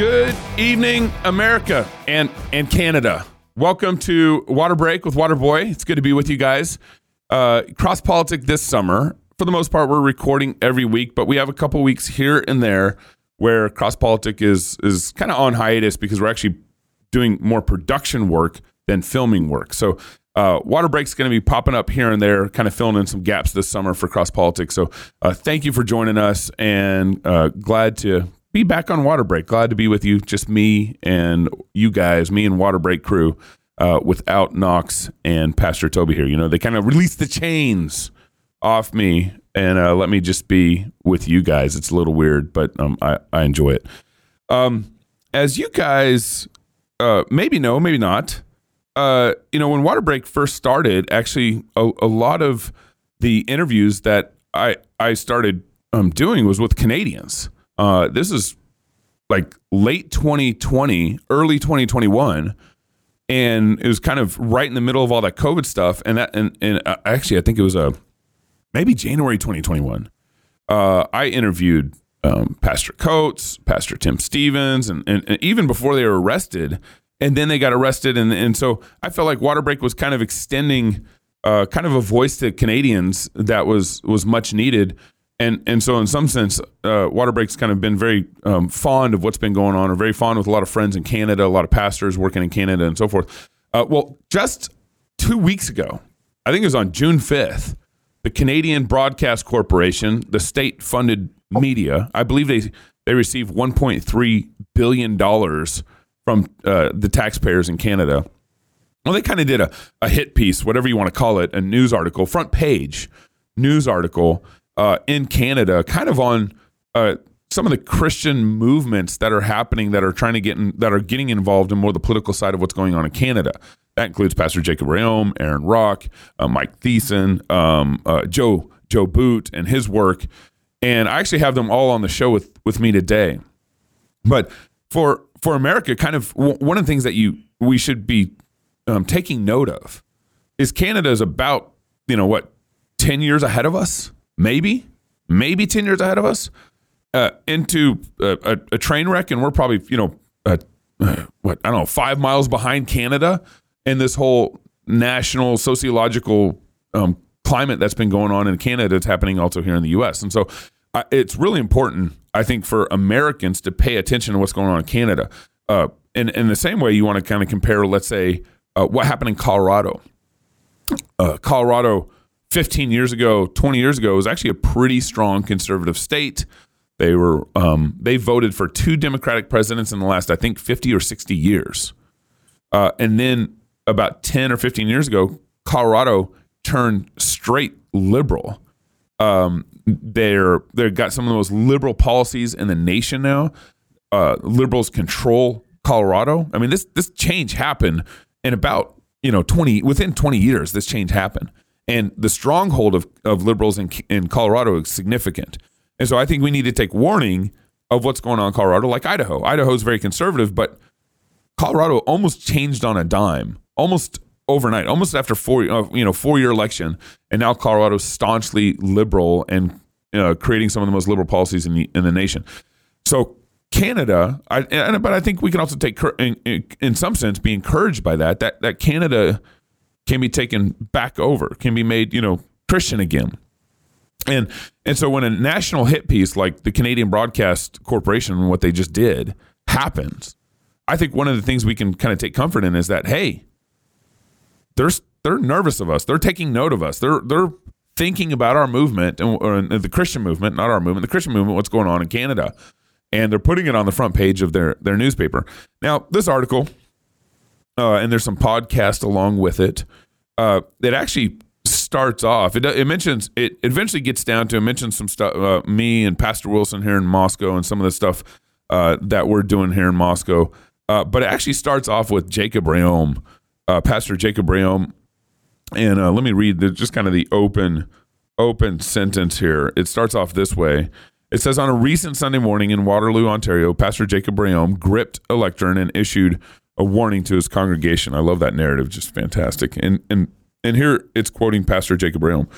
Good evening, America and and Canada. Welcome to Water Break with Waterboy. It's good to be with you guys. Uh, Cross Politic this summer. For the most part, we're recording every week, but we have a couple weeks here and there where Cross Politic is is kind of on hiatus because we're actually doing more production work than filming work. So uh, Water Break's going to be popping up here and there, kind of filling in some gaps this summer for Cross Politics. So uh, thank you for joining us, and uh, glad to be back on Water Break. Glad to be with you, just me and you guys, me and Water Break crew, uh, without Knox and Pastor Toby here. You know, they kind of released the chains off me and uh, let me just be with you guys. It's a little weird, but um, I, I enjoy it. Um, as you guys uh, maybe know, maybe not. Uh, you know, when Water Break first started, actually, a, a lot of the interviews that I I started um, doing was with Canadians. Uh, this is like late 2020, early 2021, and it was kind of right in the middle of all that COVID stuff. And that, and, and uh, actually, I think it was a maybe January 2021. Uh, I interviewed um, Pastor Coates, Pastor Tim Stephens, and, and, and even before they were arrested, and then they got arrested, and and so I felt like Water Break was kind of extending, uh, kind of a voice to Canadians that was was much needed, and and so in some sense, uh, kind of been very um, fond of what's been going on, or very fond with a lot of friends in Canada, a lot of pastors working in Canada, and so forth. Uh, well, just two weeks ago, I think it was on June fifth, the Canadian Broadcast Corporation, the state-funded media, I believe they they received 1.3 billion dollars from uh, the taxpayers in Canada. Well, they kind of did a, a hit piece, whatever you want to call it, a news article, front page news article uh, in Canada, kind of on uh, some of the Christian movements that are happening that are trying to get in, that are getting involved in more the political side of what's going on in Canada. That includes Pastor Jacob Reaume, Aaron Rock, uh, Mike Thiessen, um, uh, Joe Joe Boot, and his work. And I actually have them all on the show with with me today. But for for America, kind of w- one of the things that you we should be um, taking note of is Canada is about you know what ten years ahead of us, maybe maybe ten years ahead of us uh, into a, a, a train wreck, and we're probably you know uh, uh, what I don't know five miles behind Canada in this whole national sociological um, climate that's been going on in Canada. It's happening also here in the U.S. And so it's really important, I think, for Americans to pay attention to what's going on in Canada. Uh, in, in the same way, you want to kind of compare, let's say, uh, what happened in Colorado. Uh, Colorado, 15 years ago, 20 years ago, was actually a pretty strong conservative state. They were um, they voted for two Democratic presidents in the last, I think, 50 or 60 years. Uh, and then about 10 or 15 years ago, Colorado turned straight liberal. Um, they're they've got some of the most liberal policies in the nation now. Uh, liberals control Colorado. I mean, this this change happened in about you know 20 within 20 years. This change happened, and the stronghold of of liberals in in Colorado is significant. And so I think we need to take warning of what's going on in Colorado, like Idaho. Idaho is very conservative, but Colorado almost changed on a dime, almost overnight, almost after four, uh, you know, four year election, and now Colorado's staunchly liberal and uh, creating some of the most liberal policies in the in the nation. So Canada, I, and, but I think we can also take in, in, in some sense be encouraged by that that that Canada can be taken back over, can be made you know Christian again. And and so when a national hit piece like the Canadian Broadcast Corporation, and what they just did, happens, I think one of the things we can kind of take comfort in is that hey, they're they're nervous of us. They're taking note of us. They're they're thinking about our movement and the Christian movement, not our movement, the Christian movement, what's going on in Canada, and they're putting it on the front page of their their newspaper. Now, this article, uh, and there's some podcast along with it. Uh, it actually starts off. It, it mentions it eventually gets down to it mentions some stuff. Uh, me and Pastor Wilson here in Moscow, and some of the stuff uh, that we're doing here in Moscow. Uh, but it actually starts off with Jacob Reaume, uh, Pastor Jacob Reaume, and uh, let me read the, just kind of the open open sentence here. It starts off this way. It says on a recent Sunday morning in Waterloo, Ontario, Pastor Jacob Reaume gripped a lectern and issued a warning to his congregation. I love that narrative, just fantastic. And and and here it's quoting Pastor Jacob Reaume.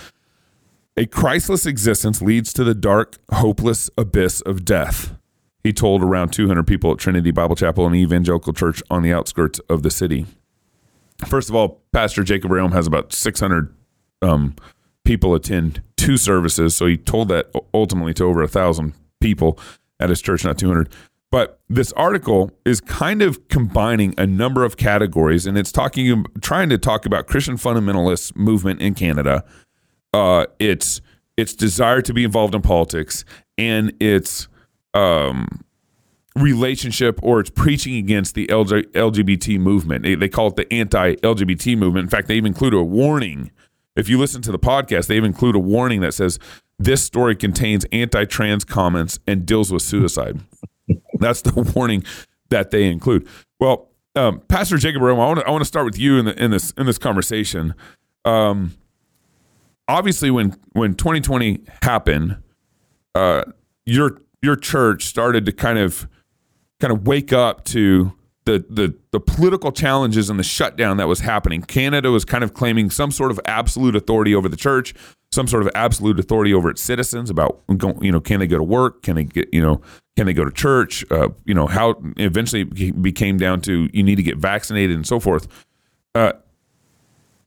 A Christless existence leads to the dark, hopeless abyss of death. He told around 200 people at Trinity Bible Chapel, an evangelical church on the outskirts of the city. First of all, Pastor Jacob Reaume has about 600 um, people attend two services, so he told that ultimately to over a thousand people at his church, not 200. But this article is kind of combining a number of categories, and it's talking, trying to talk about Christian fundamentalist movement in Canada. Uh, it's its desire to be involved in politics, and its um, relationship or it's preaching against the LGBT movement. They, they call it the anti-LGBT movement. In fact, they even include a warning. If you listen to the podcast, they even include a warning that says this story contains anti-trans comments and deals with suicide. That's the warning that they include. Well, um, Pastor Jacob Reaume, I want to I start with you in, the, in this in this conversation. Um, obviously, when when 2020 happened, uh, your your church started to kind of kind of wake up to the, the the political challenges and the shutdown that was happening. Canada was kind of claiming some sort of absolute authority over the church, some sort of absolute authority over its citizens about you know can they go to work, can they get you know can they go to church, uh, you know how eventually it became down to you need to get vaccinated and so forth. Uh,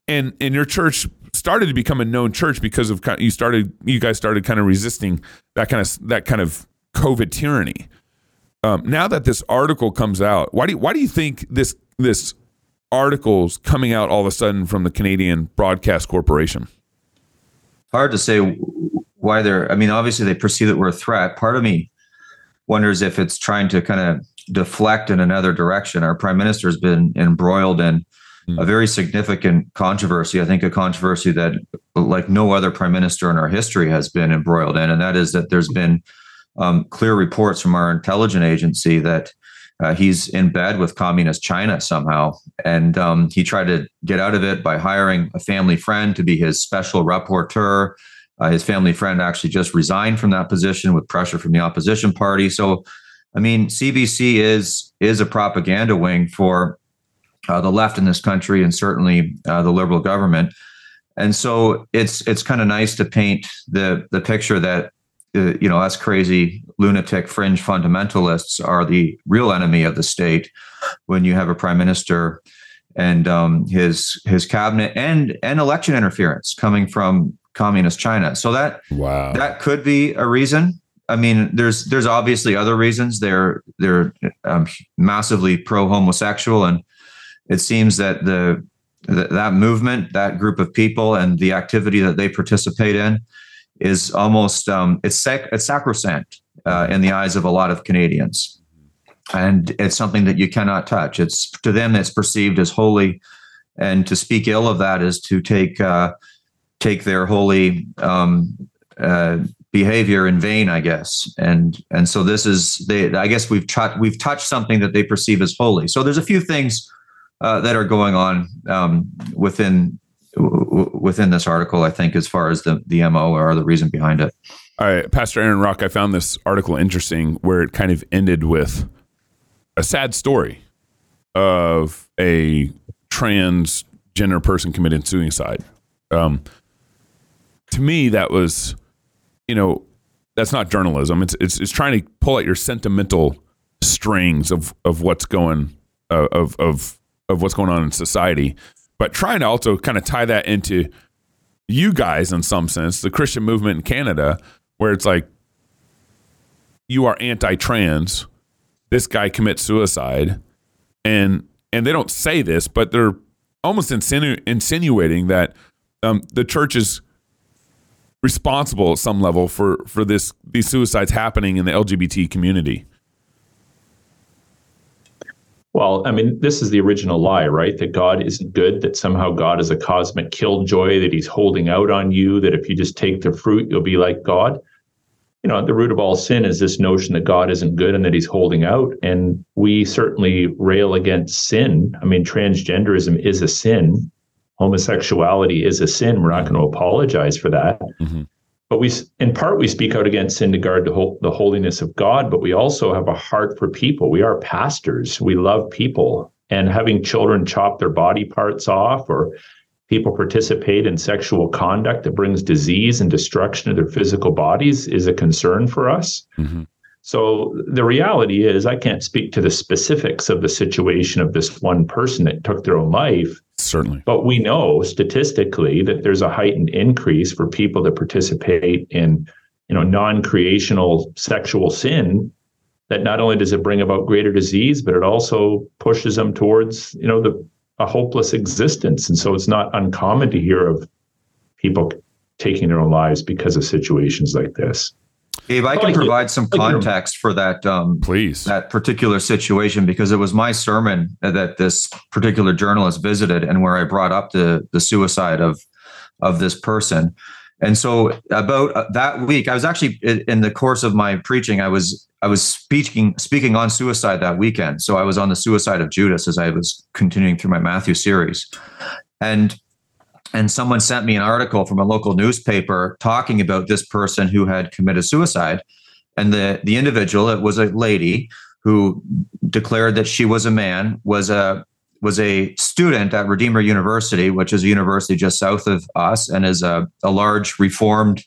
and and your church started to become a known church because of you started you guys started kind of resisting that kind of that kind of COVID tyranny. Um, now that this article comes out, why do you, why do you think this this article's coming out all of a sudden from the Canadian Broadcast Corporation? Hard to say why they're. I mean, obviously they perceive that we're a threat. Part of me wonders if it's trying to kind of deflect in another direction. Our prime minister has been embroiled in mm. a very significant controversy. I think a controversy that, like no other prime minister in our history, has been embroiled in, and that is that there's been um, clear reports from our intelligence agency that uh, he's in bed with communist China somehow. And um, he tried to get out of it by hiring a family friend to be his special rapporteur. Uh, his family friend actually just resigned from that position with pressure from the opposition party. So, I mean, CBC is is a propaganda wing for uh, the left in this country and certainly uh, the liberal government. And so it's it's kind of nice to paint the the picture that uh, you know, us crazy lunatic fringe fundamentalists are the real enemy of the state when you have a prime minister and um, his his cabinet and and election interference coming from communist China. So that wow. that could be a reason. I mean, there's there's obviously other reasons. They're they're um, massively pro homosexual, and it seems that the that movement, that group of people, and the activity that they participate in is almost um, it's, sac- it's sacrosanct uh, in the eyes of a lot of Canadians, and it's something that you cannot touch. It's to them it's perceived as holy, and to speak ill of that is to take uh, take their holy um, uh, behavior in vain, I guess. And and so this is they. I guess we've we've touched something that they perceive as holy. So there's a few things. Uh, that are going on um, within within this article, I think, as far as the, the MO or the reason behind it. All right, Pastor Aaron Rock, I found this article interesting where it kind of ended with a sad story of a transgender person committed suicide. Um, to me, that was, you know, that's not journalism. It's, it's, it's trying to pull out your sentimental strings of, of what's going, uh, of, of, of what's going on in society but trying to also kind of tie that into you guys in some sense, the Christian movement in Canada, where it's like you are anti-trans. This guy commits suicide, and and they don't say this, but they're almost insinu- insinuating that um, the church is responsible at some level for for this these suicides happening in the LGBT community. Well, I mean, this is the original lie, right? That God isn't good, that somehow God is a cosmic killjoy, that he's holding out on you, that if you just take the fruit, you'll be like God. You know, the root of all sin is this notion that God isn't good and that he's holding out. And we certainly rail against sin. I mean, transgenderism is a sin, homosexuality is a sin. We're not going to apologize for that. Mm-hmm. But we, in part, we speak out against sin to guard the, the holiness of God, but we also have a heart for people. We are pastors. We love people. And having children chop their body parts off or people participate in sexual conduct that brings disease and destruction to their physical bodies is a concern for us. Mm-hmm. So the reality is, I can't speak to the specifics of the situation of this one person that took their own life. Certainly. But we know statistically that there's a heightened increase for people that participate in, you know, non-creational sexual sin that not only does it bring about greater disease, but it also pushes them towards, you know, the a hopeless existence. And so it's not uncommon to hear of people taking their own lives because of situations like this. Gabe, I can provide some context for that. Um, Please, that particular situation because it was my sermon that this particular journalist visited, and where I brought up the the suicide of of this person. And so, about uh, that week, I was actually in the course of my preaching. I was I was speaking speaking on suicide that weekend. So I was on the suicide of Judas as I was continuing through my Matthew series, and and someone sent me an article from a local newspaper talking about this person who had committed suicide and the the individual it was a lady who declared that she was a man was a was a student at Redeemer University, which is a university just south of us and is a, a large reformed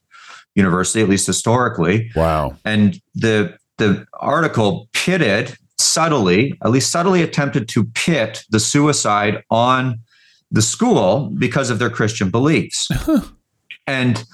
university, at least historically. Wow. And the the article pitted subtly, at least subtly attempted to pit the suicide on the school because of their Christian beliefs. and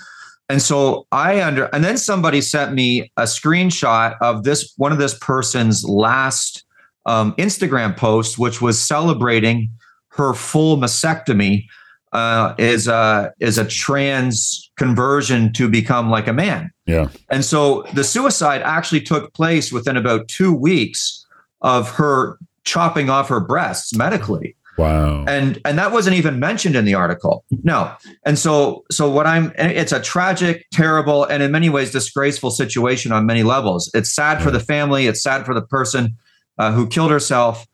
and so I under and then somebody sent me a screenshot of this one of this person's last um, Instagram post, which was celebrating her full mastectomy uh, is a is a trans conversion to become like a man. Yeah. And so the suicide actually took place within about two weeks of her chopping off her breasts medically. Wow. And and that wasn't even mentioned in the article. No. And so so what I'm it's a tragic, terrible, and in many ways disgraceful situation on many levels. It's sad for the family. It's sad for the person uh, who killed herself,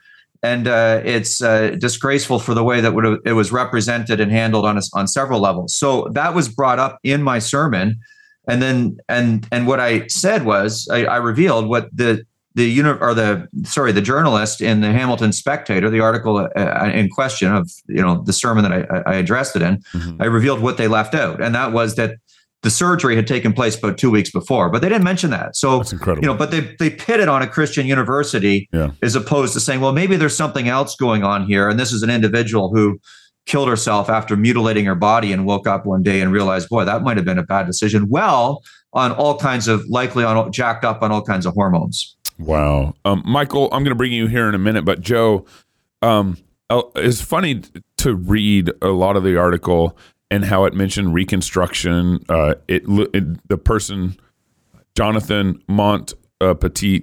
and uh, it's uh, disgraceful for the way that it was represented and handled on a, on several levels. So that was brought up in my sermon, and then and and what I said was I, I revealed what the the uni- or the sorry the journalist in the Hamilton Spectator, the article uh, in question of you know the sermon that I, I addressed it in, mm-hmm. I revealed what they left out, and that was that the surgery had taken place about two weeks before, but they didn't mention that. So That's incredible. you know, but they they pitted on a Christian university yeah. as opposed to saying, well, maybe there's something else going on here, and this is an individual who killed herself after mutilating her body and woke up one day and realized, boy, that might have been a bad decision. Well, on all kinds of likely on jacked up on all kinds of hormones. Wow. Um, Michael, I'm going to bring you here in a minute, but Joe, um, uh, it's funny to read a lot of the article and how it mentioned Reconstruction. Uh, it, it, the person, Jonathan Mont uh, Petit,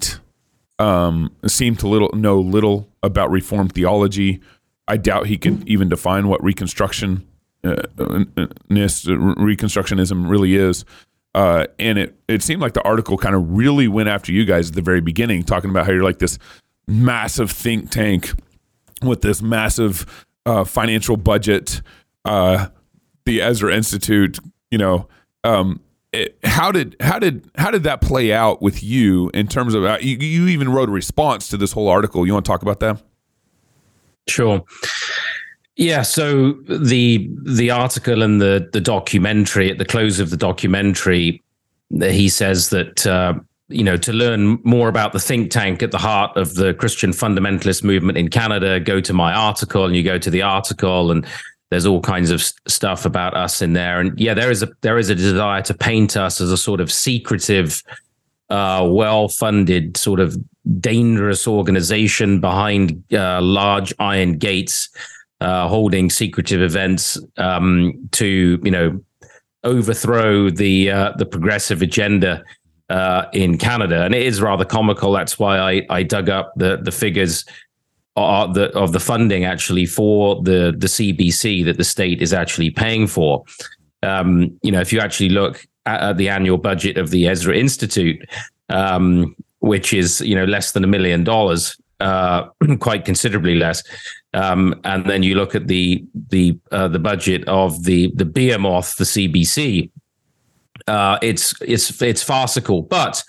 um, seemed to little know little about Reformed theology. I doubt he could even define what Reconstruction uh, uh, Reconstructionism really is. Uh, and it it seemed like the article kind of really went after you guys at the very beginning, talking about how you're like this massive think tank with this massive uh, financial budget, uh, the Ezra Institute. You know, um, it, how did how did how did that play out with you in terms of uh, you, you even wrote a response to this whole article? You want to talk about that? Sure. Yeah, so the the article and the the documentary at the close of the documentary, he says that uh, you know to learn more about the think tank at the heart of the Christian fundamentalist movement in Canada, go to my article, and you go to the article, and There's all kinds of stuff about us in there, and yeah, there is a there is a desire to paint us as a sort of secretive, uh, well-funded, sort of dangerous organization behind uh, large iron gates, uh, holding secretive events um, to you know overthrow the uh, the progressive agenda uh, in Canada, and it is rather comical. That's why I, I dug up the the figures of the of the funding actually for the the CBC that the state is actually paying for. Um, you know, if you actually look at, at, the annual budget of the Ezra Institute, um, which is you know less than a million dollars, uh, quite considerably less. Um, and then you look at the the uh, the budget of the the behemoth, the CBC. Uh, it's it's it's farcical, but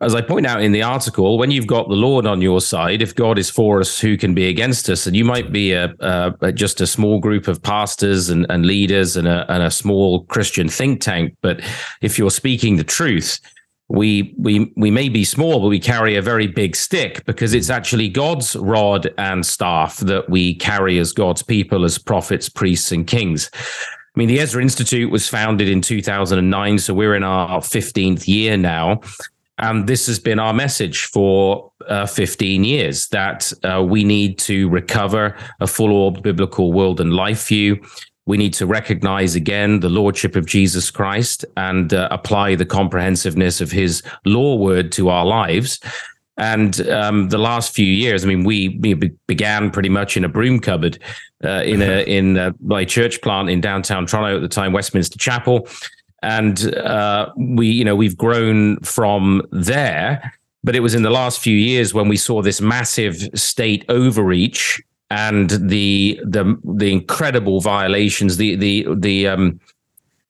as I point out in the article, when you've got the Lord on your side, if God is for us, who can be against us? And you might be a, a just a small group of pastors and, and leaders and a, and a small Christian think tank, but if you're speaking the truth, we we we may be small, but we carry a very big stick because it's actually God's rod and staff that we carry as God's people, as prophets, priests, and kings. I mean, the Ezra Institute was founded in 2009, so we're in our 15th year now. And this has been our message for uh, 15 years that uh, we need to recover a full orbed biblical world and life view we need to recognize again the lordship of Jesus Christ and uh, apply the comprehensiveness of his law word to our lives. And um, the last few years, I mean, we, we began pretty much in a broom cupboard uh, in a in a, my church plant in downtown Toronto at the time, Westminster Chapel, and uh, we you know we've grown from there. But it was in the last few years when we saw this massive state overreach and the the the incredible violations, the the the um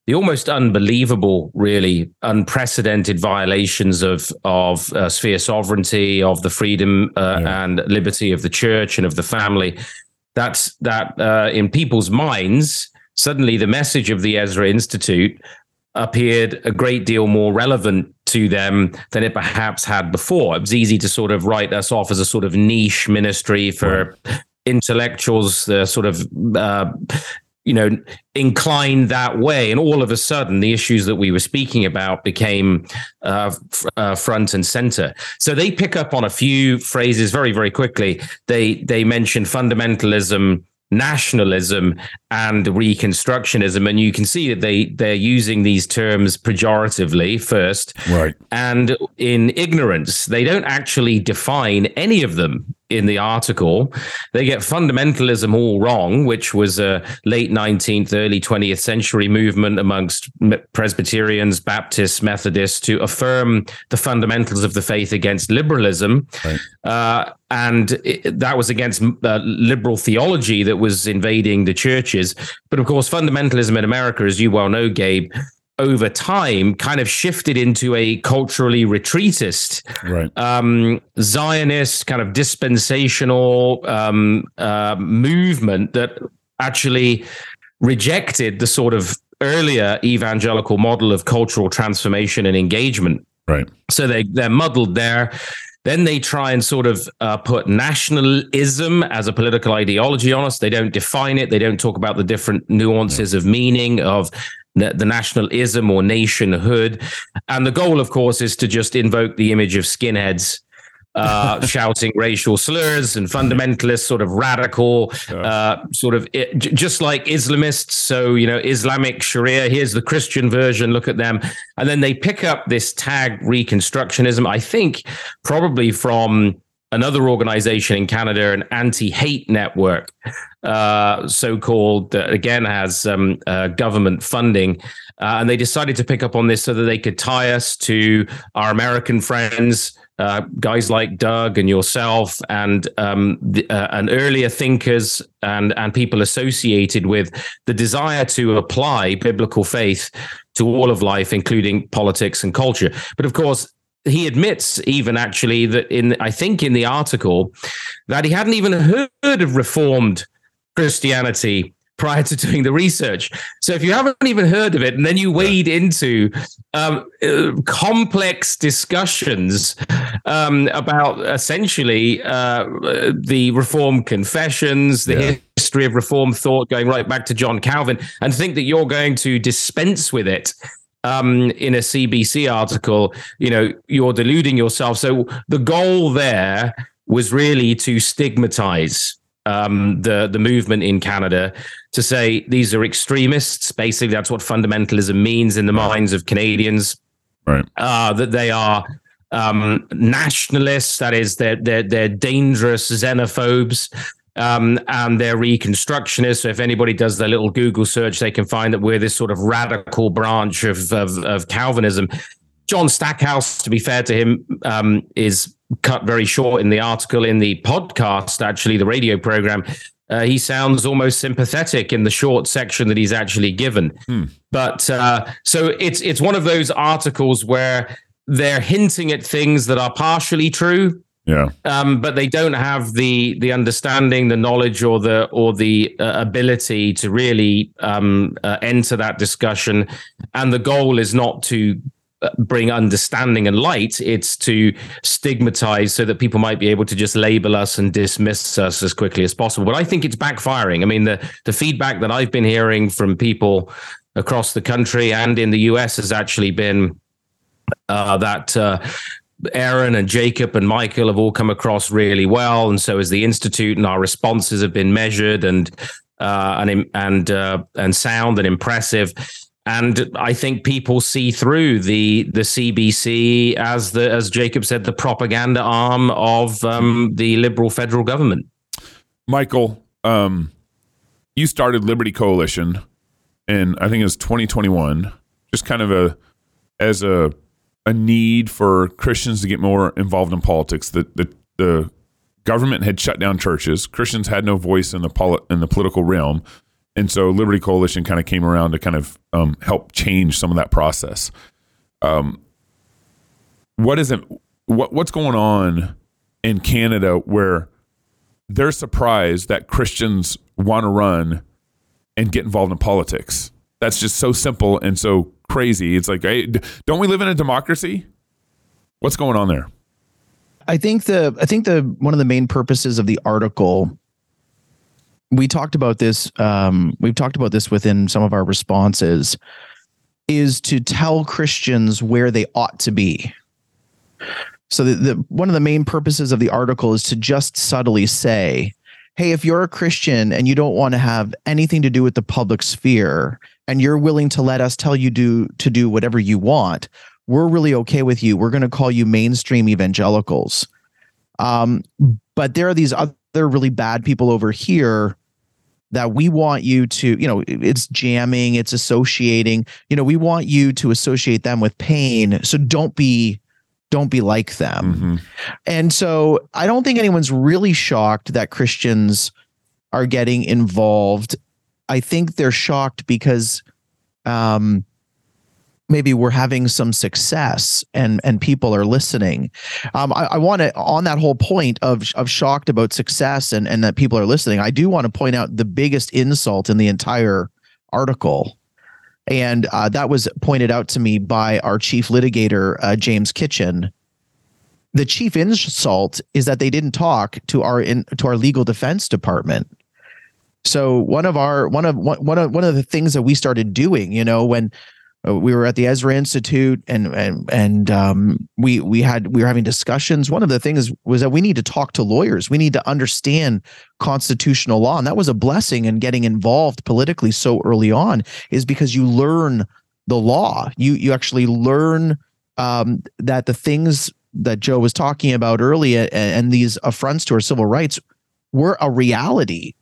the almost unbelievable, really unprecedented violations of of uh, sphere sovereignty, of the freedom uh, yeah. and liberty of the church and of the family. That's that uh, in people's minds. Suddenly, the message of the Ezra Institute appeared a great deal more relevant to them than it perhaps had before. It was easy to sort of write us off as a sort of niche ministry for right intellectuals uh, sort of uh, you know inclined that way. And all of a sudden the issues that we were speaking about became uh, f- uh, front and center. So they pick up on a few phrases very very quickly. They they mention fundamentalism nationalism and reconstructionism. And you can see that they they're using these terms pejoratively first. Right. And in ignorance they don't actually define any of them in the article. They get fundamentalism all wrong, which was a late 19th, early 20th century movement amongst Presbyterians, Baptists, Methodists to affirm the fundamentals of the faith against liberalism. Right. Uh, and it, that was against uh, liberal theology that was invading the churches. But of course, fundamentalism in America, as you well know, Gabe, over time kind of shifted into a culturally retreatist, right. um, Zionist kind of dispensational um, uh, movement that actually rejected the sort of earlier evangelical model of cultural transformation and engagement. Right. So they they're muddled there. Then they try and sort of uh, put nationalism as a political ideology on us. They don't define it. They don't talk about the different nuances of meaning of the, the nationalism or nationhood. And the goal, of course, is to just invoke the image of skinheads uh, shouting racial slurs and fundamentalists, sort of radical, uh, sort of it, just like Islamists. So, you know, Islamic Sharia, here's the Christian version, look at them. And then they pick up this tag Reconstructionism, I think probably from another organization in Canada, an anti hate network, uh, so called, that again has um, uh, government funding. Uh, and they decided to pick up on this so that they could tie us to our American friends, uh, guys like Doug and yourself, and um, the, uh, and earlier thinkers and and people associated with the desire to apply biblical faith to all of life, including politics and culture. But of course, he admits even actually that in I think in the article that he hadn't even heard of reformed Christianity prior to doing the research. So if you haven't even heard of it, and then you wade into um, uh, complex discussions um, about essentially uh, the Reformed confessions, the yeah. history of reform thought going right back to John Calvin and think that you're going to dispense with it um, in a CBC article, you know, you're deluding yourself. So the goal there was really to stigmatize um, the the movement in Canada to say these are extremists. Basically, that's what fundamentalism means in the minds of Canadians. Right. Uh, that they are um, nationalists. That is, they're they're, they're dangerous xenophobes. Um, and they're reconstructionists. So if anybody does their little Google search, they can find that we're this sort of radical branch of of, of Calvinism. John Stackhouse, to be fair to him, um, is cut very short in the article in the podcast, actually, the radio program. Uh, he sounds almost sympathetic in the short section that he's actually given. Hmm. But uh, so it's it's one of those articles where they're hinting at things that are partially true, Yeah. um, but they don't have the the understanding, the knowledge, or the or the uh, ability to really um, uh, enter that discussion. And the goal is not to uh, bring understanding and light; it's to stigmatize, so that people might be able to just label us and dismiss us as quickly as possible. But I think it's backfiring. I mean, the the feedback that I've been hearing from people across the country and in the US has actually been uh, that. Uh, Aaron and Jacob and Michael have all come across really well, and so has the institute, and our responses have been measured and uh, and and uh, and sound and impressive. And I think people see through the the CBC as the as Jacob said, the propaganda arm of um, the Liberal federal government. Michael, um, you started Liberty Coalition, and I think it was 2021. Just kind of a as a a need for Christians to get more involved in politics. The the the government had shut down churches. Christians had no voice in the poli- in the political realm, and so Liberty Coalition kind of came around to kind of um, help change some of that process. Um, what is it? What what's going on in Canada where they're surprised that Christians want to run and get involved in politics? That's just so simple and so crazy. It's like, hey, don't we live in a democracy? What's going on there? I think the I think the one of the main purposes of the article we talked about this um, we've talked about this within some of our responses is to tell Christians where they ought to be. So the, the one of the main purposes of the article is to just subtly say, hey, if you're a Christian and you don't want to have anything to do with the public sphere and you're willing to let us tell you do to do whatever you want, we're really okay with you. We're going to call you mainstream evangelicals. Um, but there are these other really bad people over here that we want you to, you know, it's jamming, it's associating, you know, we want you to associate them with pain. So don't be don't be like them. And so I don't think anyone's really shocked that Christians are getting involved. I think they're shocked because um maybe we're having some success and and people are listening. Um, I, I want to on that whole point of of shocked about success and and that people are listening. I do want to point out the biggest insult in the entire article, and uh, that was pointed out to me by our chief litigator uh, James Kitchen. The chief insult is that they didn't talk to our in, to our legal defense department. So one of our one of one of one of the things that we started doing, you know, when uh, we were at the Ezra Institute and and and um, we we had we were having discussions. One of the things was that we need to talk to lawyers. We need to understand constitutional law, and that was a blessing in getting involved politically so early on. Is because you learn the law. You you actually learn um, that the things that Joe was talking about earlier and, and these affronts to our civil rights were a reality.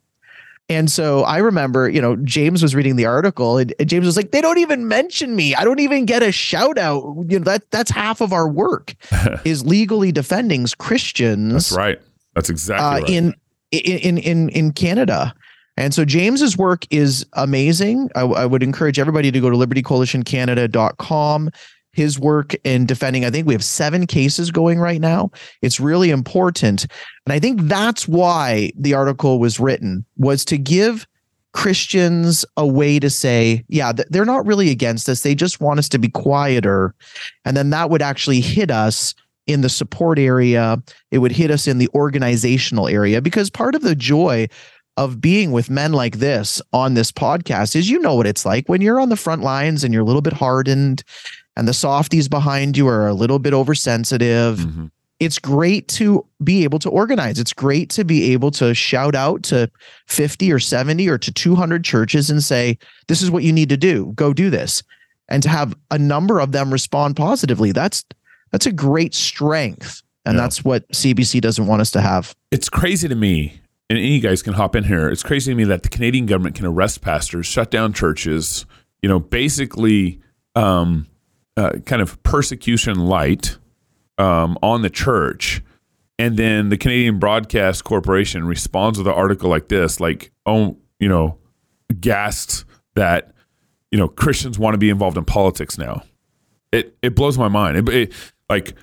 And so I remember, you know, James was reading the article and, and James was like, they don't even mention me. I don't even get a shout out. You know, that that's half of our work is legally defending Christians. That's right. That's exactly uh, right. in, in in in Canada. And so James's work is amazing. I, I would encourage everybody to go to libertycoalitioncanada.com. His work in defending, I think we have seven cases going right now. It's really important. And I think that's why the article was written was to give Christians a way to say, yeah, they're not really against us. They just want us to be quieter. And then that would actually hit us in the support area. It would hit us in the organizational area because part of the joy of being with men like this on this podcast is you know what it's like when you're on the front lines and you're a little bit hardened and the softies behind you are a little bit oversensitive. Mm-hmm. It's great to be able to organize. It's great to be able to shout out to 50 or 70 or to 200 churches and say, this is what you need to do. Go do this. And to have a number of them respond positively. That's that's a great strength. And Yeah. that's what CBC doesn't want us to have. It's crazy to me, and any you guys can hop in here. It's crazy to me that the Canadian government can arrest pastors, shut down churches, you know, basically um, uh, kind of persecution light um, on the church. And then the Canadian Broadcast Corporation responds with an article like this, like, oh, you know, gassed that, you know, Christians want to be involved in politics now. It, it blows my mind. It, it, like,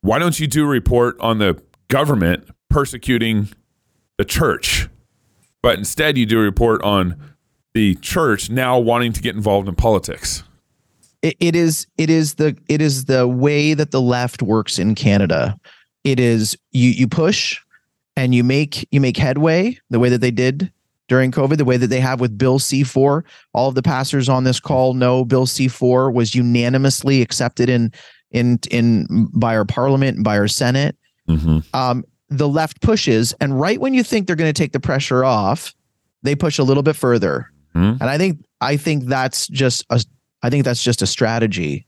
why don't you do a report on the government persecuting the church? But instead, you do a report on the church now wanting to get involved in politics. It, it is it is the it is the way that the left works in Canada. It is you you push and you make you make headway the way that they did during COVID, the way that they have with Bill C4. All of the passers on this call know Bill C4 was unanimously accepted in in in by our parliament and by our Senate. Mm-hmm. Um, the left pushes, and right when you think they're going to take the pressure off, they push a little bit further. Mhm. And I think I think that's just a I think that's just a strategy.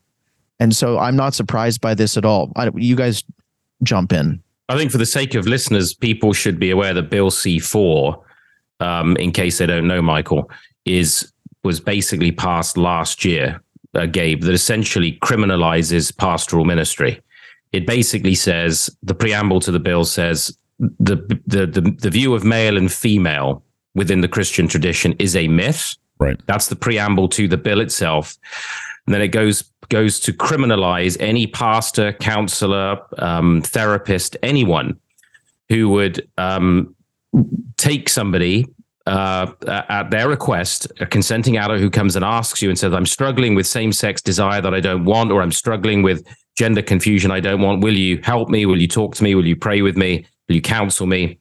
And so I'm not surprised by this at all. I, you guys jump in. I think for the sake of listeners, people should be aware that Bill C4, um, in case they don't know, Michael, is was basically passed last year, uh, Gabe, that essentially criminalizes pastoral ministry. It basically says the preamble to the bill says the the the, the view of male and female within the Christian tradition is a myth. Right. That's the preamble to the bill itself. And then it goes goes to criminalize any pastor, counselor, um, therapist, anyone who would um, take somebody uh, at their request, a consenting adult who comes and asks you and says, "I'm struggling with same-sex desire that I don't want, or I'm struggling with gender confusion I don't want. Will you help me? Will you talk to me? Will you pray with me? Will you counsel me?"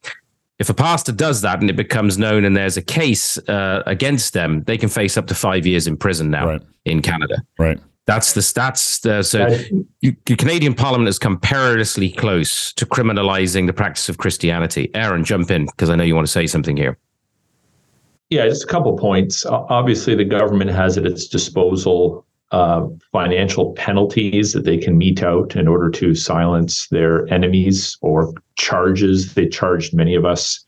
If a pastor does that and it becomes known and there's a case uh, against them, they can face up to five years in prison now Right. in Canada. Right. That's the stats. Uh, so you, the Canadian Parliament has come perilously close to criminalizing the practice of Christianity. Aaron, jump in because I know you want to say something here. Yeah, just a couple points. Obviously, the government has at its disposal uh, financial penalties that they can mete out in order to silence their enemies or charges. They charged many of us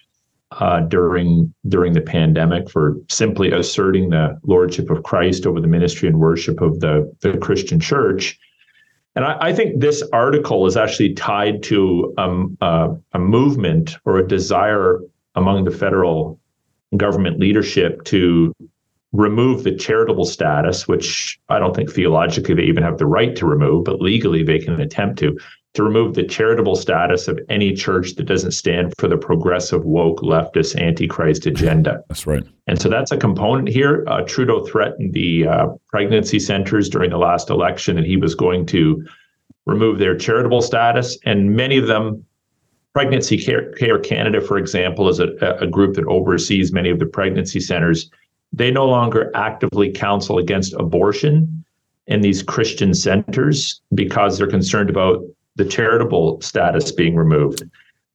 uh, during during the pandemic for simply asserting the lordship of Christ over the ministry and worship of the the Christian Church. And I, I think this article is actually tied to um, uh, a movement or a desire among the federal government leadership to remove the charitable status, which I don't think theologically they even have the right to remove, but legally they can attempt to, to remove the charitable status of any church that doesn't stand for the progressive, woke, leftist, antichrist agenda. That's right. And so that's a component here. Uh, Trudeau threatened the uh, pregnancy centers during the last election that he was going to remove their charitable status. And many of them, Pregnancy Care, Care Canada, for example, is a, a group that oversees many of the pregnancy centers. They no longer actively counsel against abortion in these Christian centers because they're concerned about the charitable status being removed.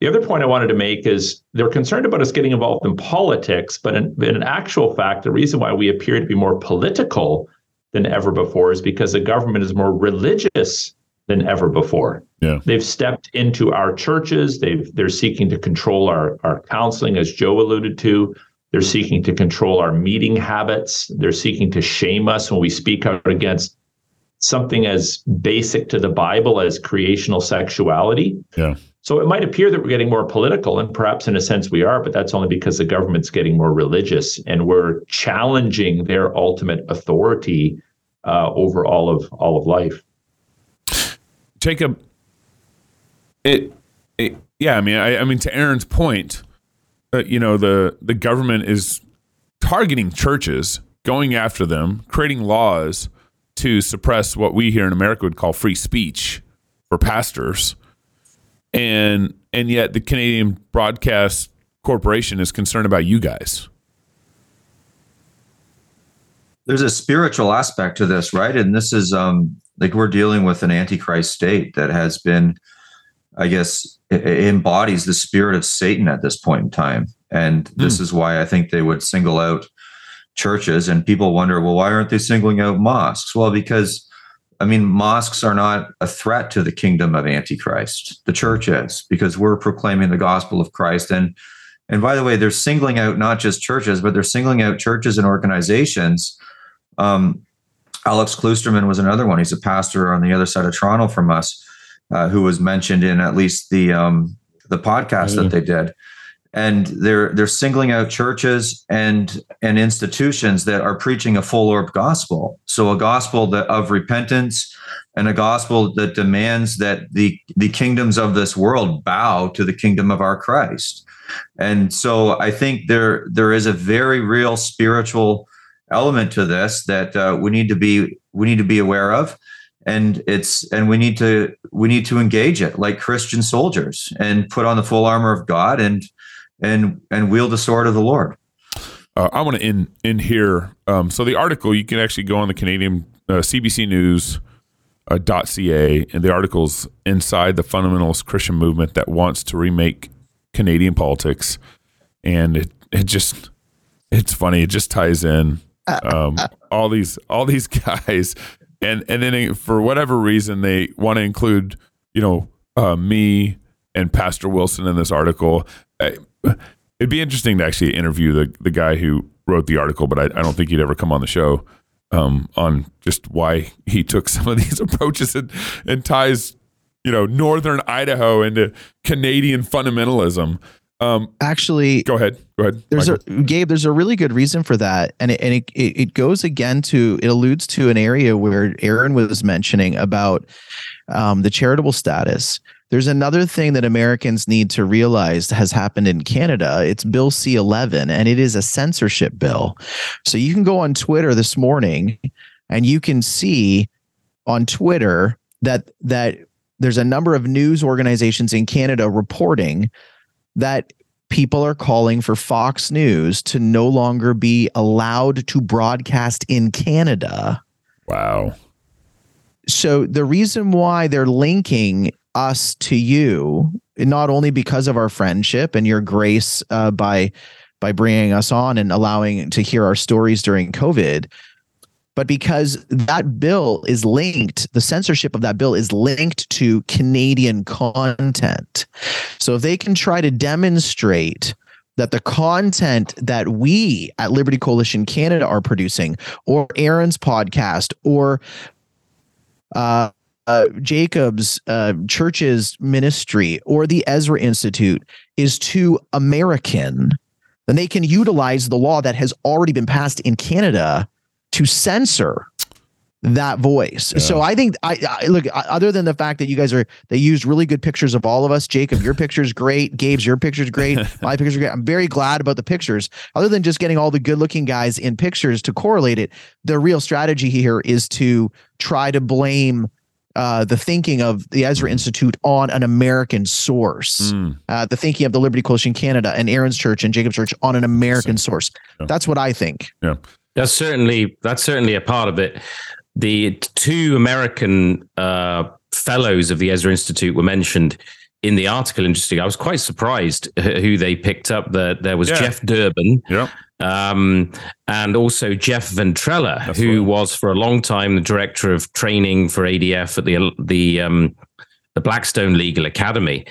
The other point I wanted to make is they're concerned about us getting involved in politics, but in, in actual fact, the reason why we appear to be more political than ever before is because the government is more religious than ever before. Yeah. They've stepped into our churches. They've they're seeking to control our, our counseling, as Joe alluded to. They're seeking to control our meeting habits. They're seeking to shame us when we speak out against something as basic to the Bible as creational sexuality. Yeah. So it might appear that we're getting more political, and perhaps in a sense we are, but that's only because the government's getting more religious and we're challenging their ultimate authority uh, over all of all of life. Jacob, it, it yeah, I mean, I, I mean, to Aaron's point, uh, you know, the the government is targeting churches, going after them, creating laws to suppress what we here in America would call free speech for pastors, and and yet the Canadian Broadcast corporation is concerned about you guys. There's a spiritual aspect to this, right? And this is um like we're dealing with an antichrist state that has been I guess it embodies the spirit of Satan at this point in time. And this mm. is why I think they would single out churches and people wonder, well, why aren't they singling out mosques? Well, because I mean, mosques are not a threat to the kingdom of Antichrist. The church is because we're proclaiming the gospel of Christ. And and by the way, they're singling out not just churches, but they're singling out churches and organizations. Um, Alex Klusterman was another one. He's a pastor on the other side of Toronto from us, uh, who was mentioned in at least the um, the podcast that they did. And they're they're singling out churches and and institutions that are preaching a full orb gospel. So a gospel that of repentance and a gospel that demands that the the kingdoms of this world bow to the kingdom of our Christ. And so i think there there is a very real spiritual element to this that uh, we need to be we need to be aware of and it's and we need to we need to engage it like christian soldiers and put on the full armor of god and and and wield the sword of the Lord. Uh, I want to end in here. Um, so the article you can actually go on the Canadian uh, CBC News. Uh, .ca and the articles inside the fundamentalist Christian movement that wants to remake Canadian politics, and it it just it's funny. It just ties in um, all these all these guys, and and then for whatever reason they want to include you know uh, me and Pastor Wilson in this article. It'd be interesting to actually interview the the guy who wrote the article, but I, I don't think he'd ever come on the show um, on just why he took some of these approaches and, and ties, you know, northern Idaho into Canadian fundamentalism. Um, Actually, go ahead. Go ahead. There's Michael. a Gabe. There's a really good reason for that, and it, and it, it goes again to it alludes to an area where Aaron was mentioning about um, the charitable status. There's another thing that Americans need to realize has happened in Canada. It's Bill C 11, and it is a censorship bill. So you can go on Twitter this morning and you can see on Twitter that that there's a number of news organizations in Canada reporting that people are calling for Fox News to no longer be allowed to broadcast in Canada. Wow. So the reason why they're linking us to you, not only because of our friendship and your grace uh, by by bringing us on and allowing to hear our stories during COVID, but because that bill is linked, the censorship of that bill is linked to Canadian content. So if they can try to demonstrate that the content that we at Liberty Coalition Canada are producing, or Aaron's podcast, or uh, uh, Jacob's uh, church's ministry or the Ezra Institute is too American, then they can utilize the law that has already been passed in Canada to censor that voice. Yeah. So I think I, I, look other than the fact that you guys are they used really good pictures of all of us. Jacob, your picture's great. Gabe's your picture's great. My picture's great. I'm very glad about the pictures. Other than just getting all the good looking guys in pictures to correlate it, the real strategy here is to try to blame uh, the thinking of the Ezra mm. Institute on an American source, mm. uh, the thinking of the Liberty Coalition Canada and Aaron's Church and Jacob's Church on an American source. Yeah. That's what I think. Yeah, that's certainly that's certainly a part of it. The two American uh, fellows of the Ezra Institute were mentioned in the article. Interesting. I was quite surprised who they picked up. That there was yeah. Jeff Durbin. Yeah um, and also Jeff Ventrella, That's who right. was for a long time the director of training for ADF at the the um, the Blackstone Legal Academy.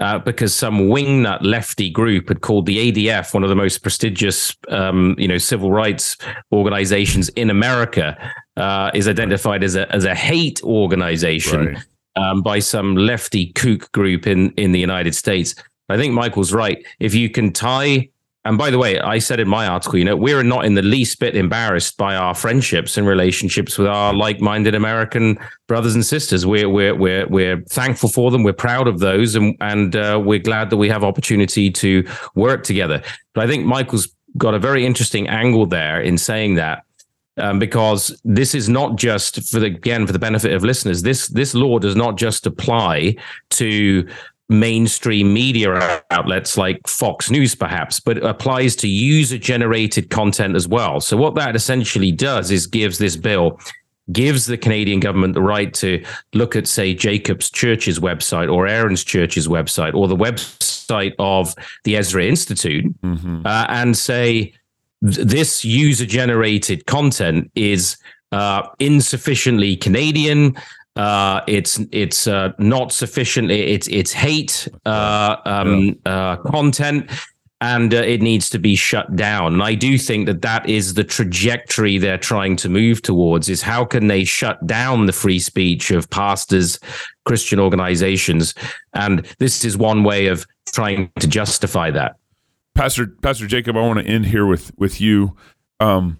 Uh, because some wingnut lefty group had called the ADF one of the most prestigious, um, you know, civil rights organizations in America, uh, is identified as a as a hate organization right. um, by some lefty kook group in in the United States. I think Michael's right. If you can tie and by the way, I said in my article, you know, we're not in the least bit embarrassed by our friendships and relationships with our like-minded American brothers and sisters. We're we're we're we're thankful for them. We're proud of those, and and uh, we're glad that we have opportunity to work together. But I think Michael's got a very interesting angle there in saying that. Um, because this is not just for the again for the benefit of listeners. This this law does not just apply to mainstream media outlets like Fox News, perhaps, but applies to user generated content as well. So, what that essentially does is gives this bill gives the Canadian government the right to look at, say, Jacob's Church's website or Aaron's Church's website or the website of the Ezra Institute Mm-hmm. uh, and say, this user generated content is uh, insufficiently Canadian. Uh, it's it's uh, not sufficiently it's it's hate uh, um, uh, content, and uh, it needs to be shut down. And I do think that that is the trajectory they're trying to move towards. Is how can they shut down the free speech of pastors, Christian organizations, and this is one way of trying to justify that. Pastor Pastor Jacob, I want to end here with with you. Um,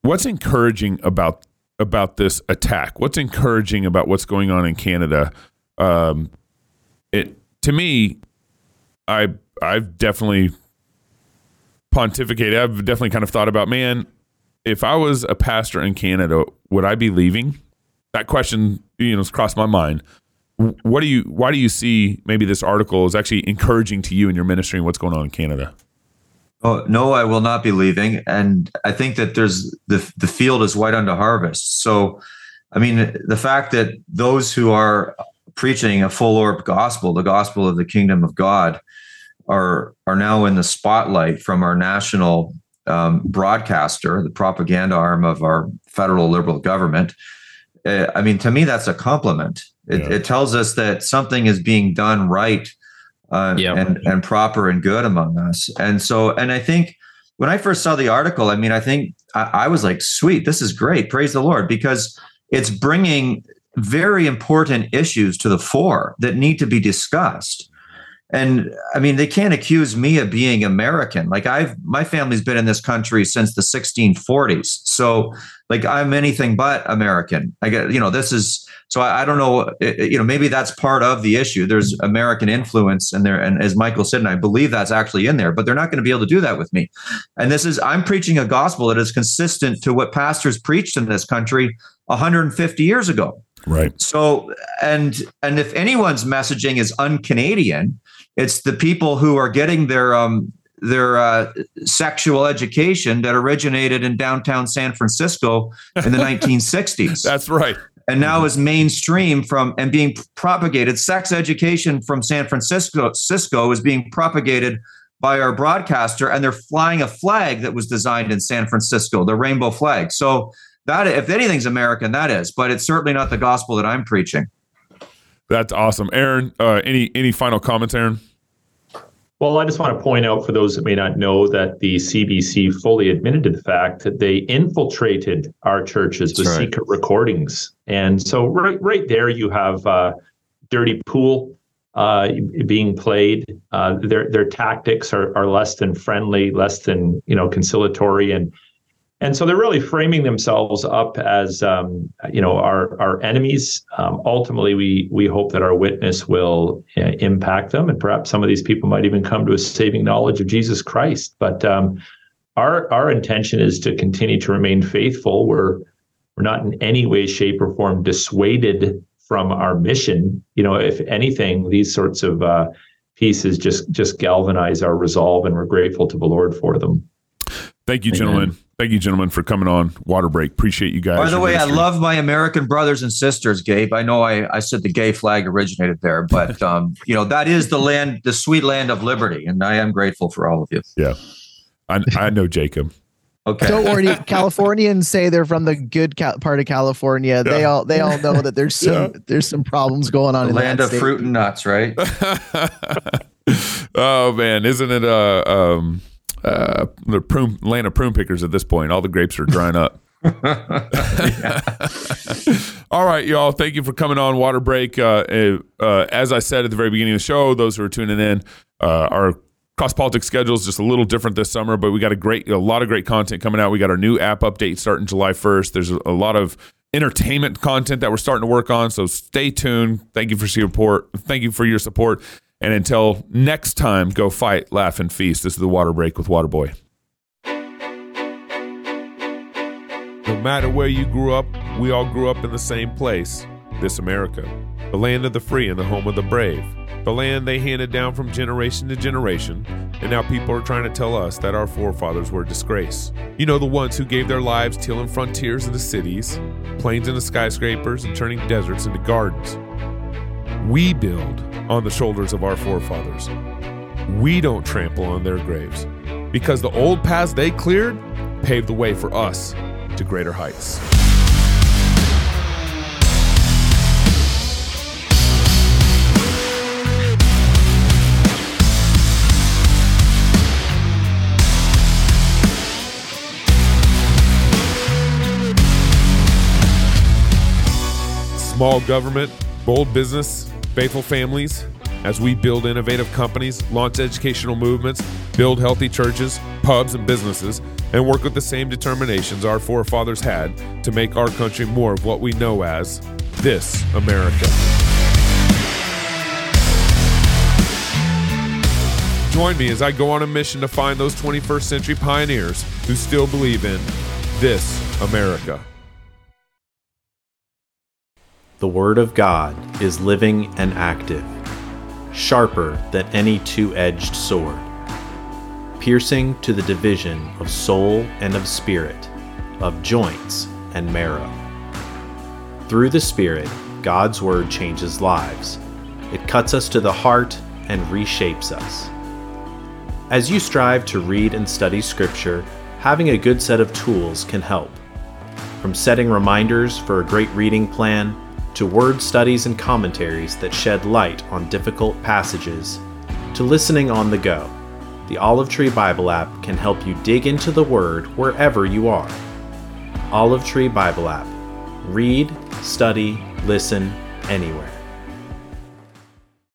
what's encouraging about about this attack? What's encouraging about what's going on in Canada? Um, it to me, I I've definitely pontificated. I've definitely kind of thought about, man, if I was a pastor in Canada, would I be leaving? That question, you know, has crossed my mind. What do you? Why do you see maybe this article is actually encouraging to you in your ministry and what's going on in Canada? Oh no, I will not be leaving, and I think that there's the the field is white unto harvest. So, I mean, the fact that those who are preaching a full orb gospel, the gospel of the kingdom of God, are are now in the spotlight from our national um, broadcaster, the propaganda arm of our federal liberal government. Uh, I mean, to me, that's a compliment. It, Yeah. it tells us that something is being done right uh, Yeah. and and proper and good among us. And so, and I think when I first saw the article, I mean, I think I, I was like, "Sweet, this is great! Praise the Lord!" Because it's bringing very important issues to the fore that need to be discussed. And I mean, they can't accuse me of being American. Like I've my family's been in this country since the 1640s. So like I'm anything but American. I get, you know, this is so I, I don't know, eh, eh, you know, maybe that's part of the issue. There's American influence in there. And as Michael said, and I believe that's actually in there, but they're not going to be able to do that with me. And this is I'm preaching a gospel that is consistent to what pastors preached in this country 150 years ago. Right. So, and and if anyone's messaging is un-Canadian, it's the people who are getting their um their uh, sexual education that originated in downtown San Francisco in the 1960s, That's right. and now is mainstream from and being propagated. Sex education from San Francisco Cisco is being propagated by our broadcaster, and they're flying a flag that was designed in San Francisco, the rainbow flag. So that, if anything's American, that is, but it's certainly not the gospel that I'm preaching. That's awesome, Aaron. Uh, any any final comments, Aaron? Well, I just want to point out for those that may not know that the CBC fully admitted to the fact that they infiltrated our churches with right. secret recordings. And so right, right there you have uh, dirty pool uh, being played. Uh, their their tactics are, are less than friendly, less than you know conciliatory, and and so they're really framing themselves up as um, you know our our enemies. Um, ultimately, we we hope that our witness will uh, impact them, and perhaps some of these people might even come to a saving knowledge of Jesus Christ. But um, our our intention is to continue to remain faithful. We're we're not in any way, shape, or form dissuaded from our mission. You know, if anything, these sorts of uh, pieces just just galvanize our resolve, and we're grateful to the Lord for them. Thank you, gentlemen. Thank you, gentlemen, for coming on Water Break. Appreciate you guys. By the your way, I love my American brothers and sisters, Gabe. I know I, I said the gay flag originated there, but um, you know that is the land, the sweet land of liberty, and I am grateful for all of you. Yeah, I, I know Jacob. Okay. Don't worry, Californians say they're from the good ca- part of California. They all they all know that there's some Yeah. there's some problems going on The in land that of state. fruit and nuts, right? oh man, isn't it uh um uh the prune land of prune pickers at this point? All the grapes are drying up. All right, y'all. Thank you for coming on Water Break. Uh, uh, uh, as I said at the very beginning of the show, those who are tuning in, uh, our cross politics schedule is just a little different this summer, but we got a great, a lot of great content coming out. We got our new app update starting July first. There's a, a lot of entertainment content that we're starting to work on. So stay tuned. Thank you for your support. Thank you for your support. And until next time, go fight, laugh, and feast. This is the Water Break with Waterboy. No matter where you grew up, we all grew up in the same place this America, the land of the free and the home of the brave. the land they handed down from generation to generation, and now people are trying to tell us that our forefathers were a disgrace. You know, the ones who gave their lives tilling frontiers into cities, plains into skyscrapers, and turning deserts into gardens. We build on the shoulders of our forefathers. We don't trample on their graves because the old paths they cleared paved the way for us to greater heights. Small government, bold business, faithful families, as we build innovative companies, launch educational movements, build healthy churches, pubs, and businesses, and work with the same determinations our forefathers had to make our country more of what we know as this America. Join me as I go on a mission to find those 21st century pioneers who still believe in this America. The Word of God is living and active, sharper than any two edged sword, piercing to the division of soul and of spirit, of joints and marrow. Through the Spirit, God's Word changes lives. It cuts us to the heart and reshapes us. As you strive to read and study Scripture, having a good set of tools can help. From setting reminders for a great reading plan to word studies and commentaries that shed light on difficult passages, to listening on the go, the Olive Tree Bible app can help you dig into the Word wherever you are. Olive Tree Bible app. Read, study, listen, anywhere.